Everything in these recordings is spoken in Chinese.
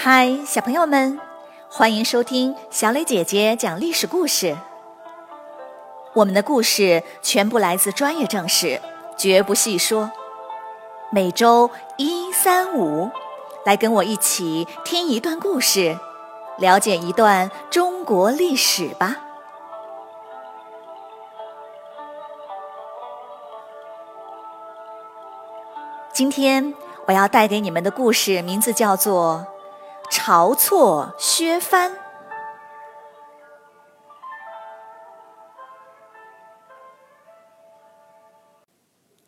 嗨，小朋友们，欢迎收听小磊姐姐讲历史故事。我们的故事全部来自专业正史，绝不细说。每周一、三、五，来跟我一起听一段故事，了解一段中国历史吧。今天我要带给你们的故事名字叫做《晁错削藩》。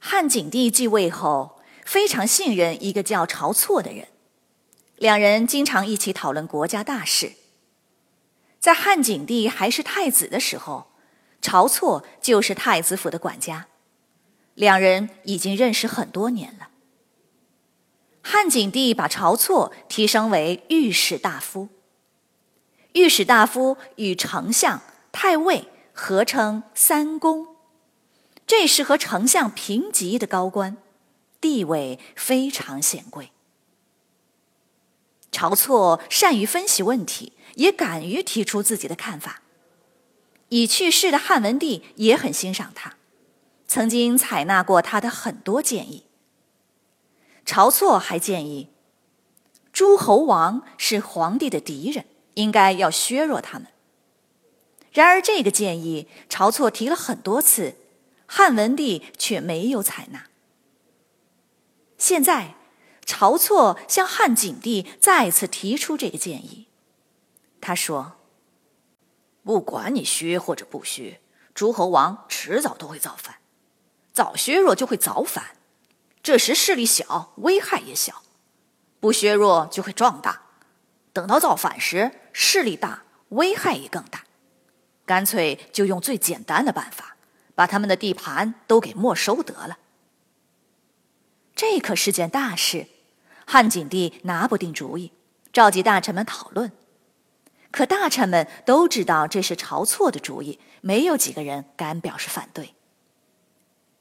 汉景帝继位后，非常信任一个叫晁错的人，两人经常一起讨论国家大事。在汉景帝还是太子的时候，晁错就是太子府的管家，两人已经认识很多年了。汉景帝把晁错提升为御史大夫。御史大夫与丞相、太尉合称三公，这是和丞相平级的高官，地位非常显贵。晁错善于分析问题，也敢于提出自己的看法。已去世的汉文帝也很欣赏他，曾经采纳过他的很多建议。晁错还建议，诸侯王是皇帝的敌人，应该要削弱他们。然而，这个建议晁错提了很多次，汉文帝却没有采纳。现在，晁错向汉景帝再次提出这个建议。他说：“不管你削或者不削，诸侯王迟早都会造反，早削弱就会早反。”这时势力小，危害也小；不削弱就会壮大。等到造反时，势力大，危害也更大。干脆就用最简单的办法，把他们的地盘都给没收得了。这可是件大事，汉景帝拿不定主意，召集大臣们讨论。可大臣们都知道这是晁错的主意，没有几个人敢表示反对。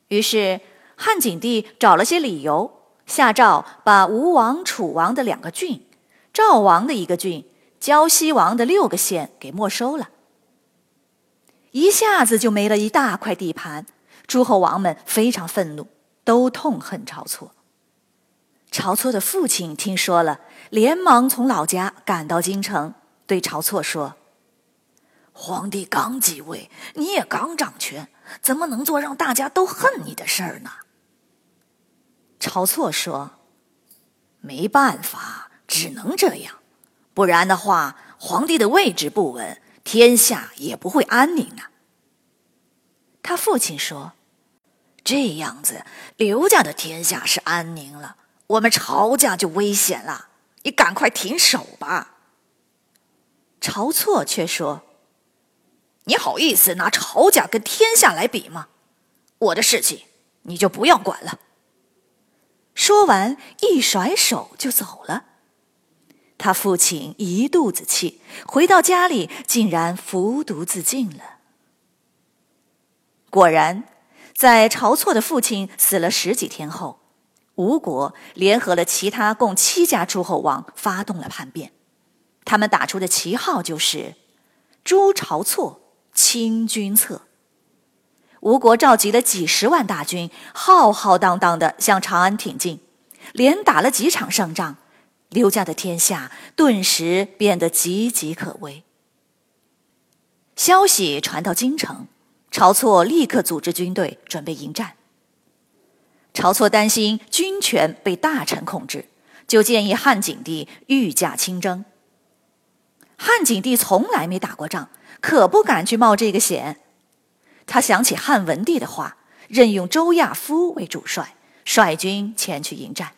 于是。汉景帝找了些理由，下诏把吴王、楚王的两个郡、赵王的一个郡、胶西王的六个县给没收了，一下子就没了一大块地盘。诸侯王们非常愤怒，都痛恨晁错。晁错的父亲听说了，连忙从老家赶到京城，对晁错说：“皇帝刚继位，你也刚掌权，怎么能做让大家都恨你的事儿呢？”晁错说：“没办法，只能这样，不然的话，皇帝的位置不稳，天下也不会安宁啊。”他父亲说：“这样子，刘家的天下是安宁了，我们晁家就危险了。你赶快停手吧。”晁错却说：“你好意思拿晁家跟天下来比吗？我的事情你就不要管了。”说完，一甩手就走了。他父亲一肚子气，回到家里竟然服毒自尽了。果然，在晁错的父亲死了十几天后，吴国联合了其他共七家诸侯王，发动了叛变。他们打出的旗号就是“诛晁错，清君侧”。吴国召集了几十万大军，浩浩荡荡的向长安挺进，连打了几场胜仗，刘家的天下顿时变得岌岌可危。消息传到京城，晁错立刻组织军队准备迎战。晁错担心军权被大臣控制，就建议汉景帝御驾亲征。汉景帝从来没打过仗，可不敢去冒这个险。他想起汉文帝的话，任用周亚夫为主帅，率军前去迎战。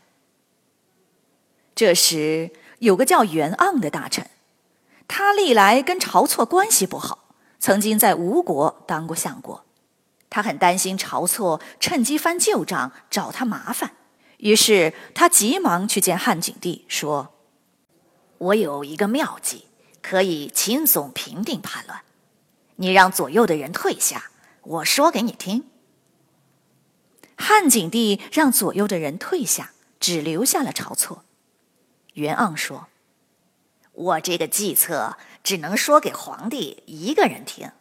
这时，有个叫袁盎的大臣，他历来跟晁错关系不好，曾经在吴国当过相国。他很担心晁错趁机翻旧账，找他麻烦。于是，他急忙去见汉景帝，说：“我有一个妙计，可以轻松平定叛乱。你让左右的人退下。”我说给你听。汉景帝让左右的人退下，只留下了晁错。袁盎说：“我这个计策只能说给皇帝一个人听。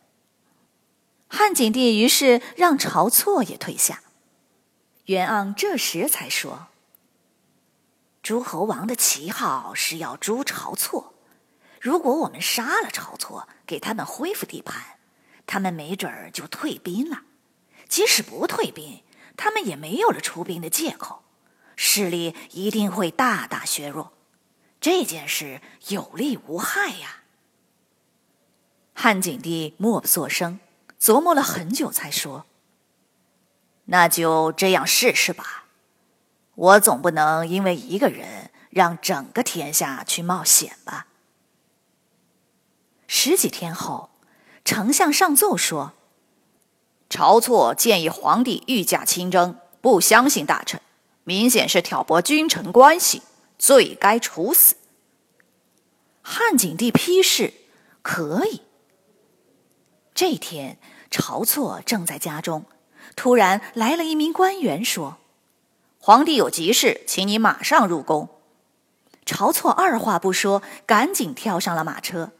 汉景帝于是让晁错也退下。袁盎这时才说：“诸侯王的旗号是要诛晁错，如果我们杀了晁错，给他们恢复地盘，他们没准儿就退兵了。即使不退兵，他们也没有了出兵的借口，势力一定会大大削弱。这件事有利无害呀。”汉景帝默不作声。琢磨了很久，才说：“那就这样试试吧。我总不能因为一个人让整个天下去冒险吧。”十几天后，丞相上奏说：“晁错建议皇帝御驾亲征，不相信大臣，明显是挑拨君臣关系，罪该处死。”汉景帝批示：“可以。”这天，晁错正在家中，突然来了一名官员，说：“皇帝有急事，请你马上入宫。”晁错二话不说，赶紧跳上了马车。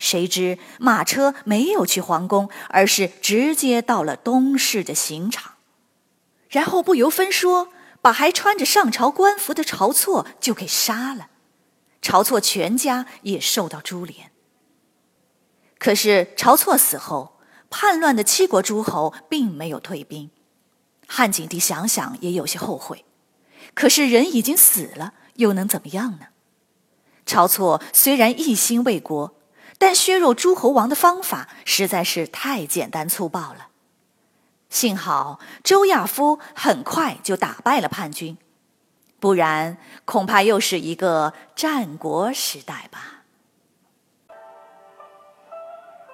谁知马车没有去皇宫，而是直接到了东市的刑场，然后不由分说，把还穿着上朝官服的晁错就给杀了。晁错全家也受到株连。可是晁错死后，叛乱的七国诸侯并没有退兵。汉景帝想想也有些后悔，可是人已经死了，又能怎么样呢？晁错虽然一心为国，但削弱诸侯王的方法实在是太简单粗暴了。幸好周亚夫很快就打败了叛军，不然恐怕又是一个战国时代吧。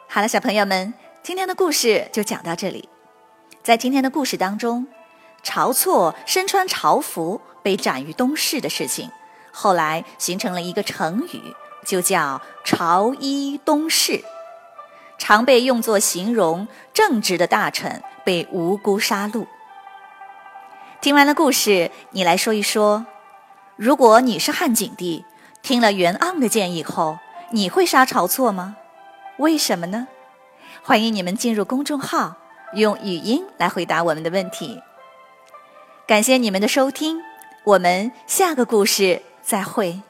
好了，小朋友们，今天的故事就讲到这里。在今天的故事当中，晁错身穿朝服被斩于东市的事情，后来形成了一个成语，就叫“朝衣东市”，常被用作形容正直的大臣被无辜杀戮。听完了故事，你来说一说，如果你是汉景帝，听了袁盎的建议后，你会杀晁错吗？为什么呢？欢迎你们进入公众号，用语音来回答我们的问题。感谢你们的收听，我们下个故事再会。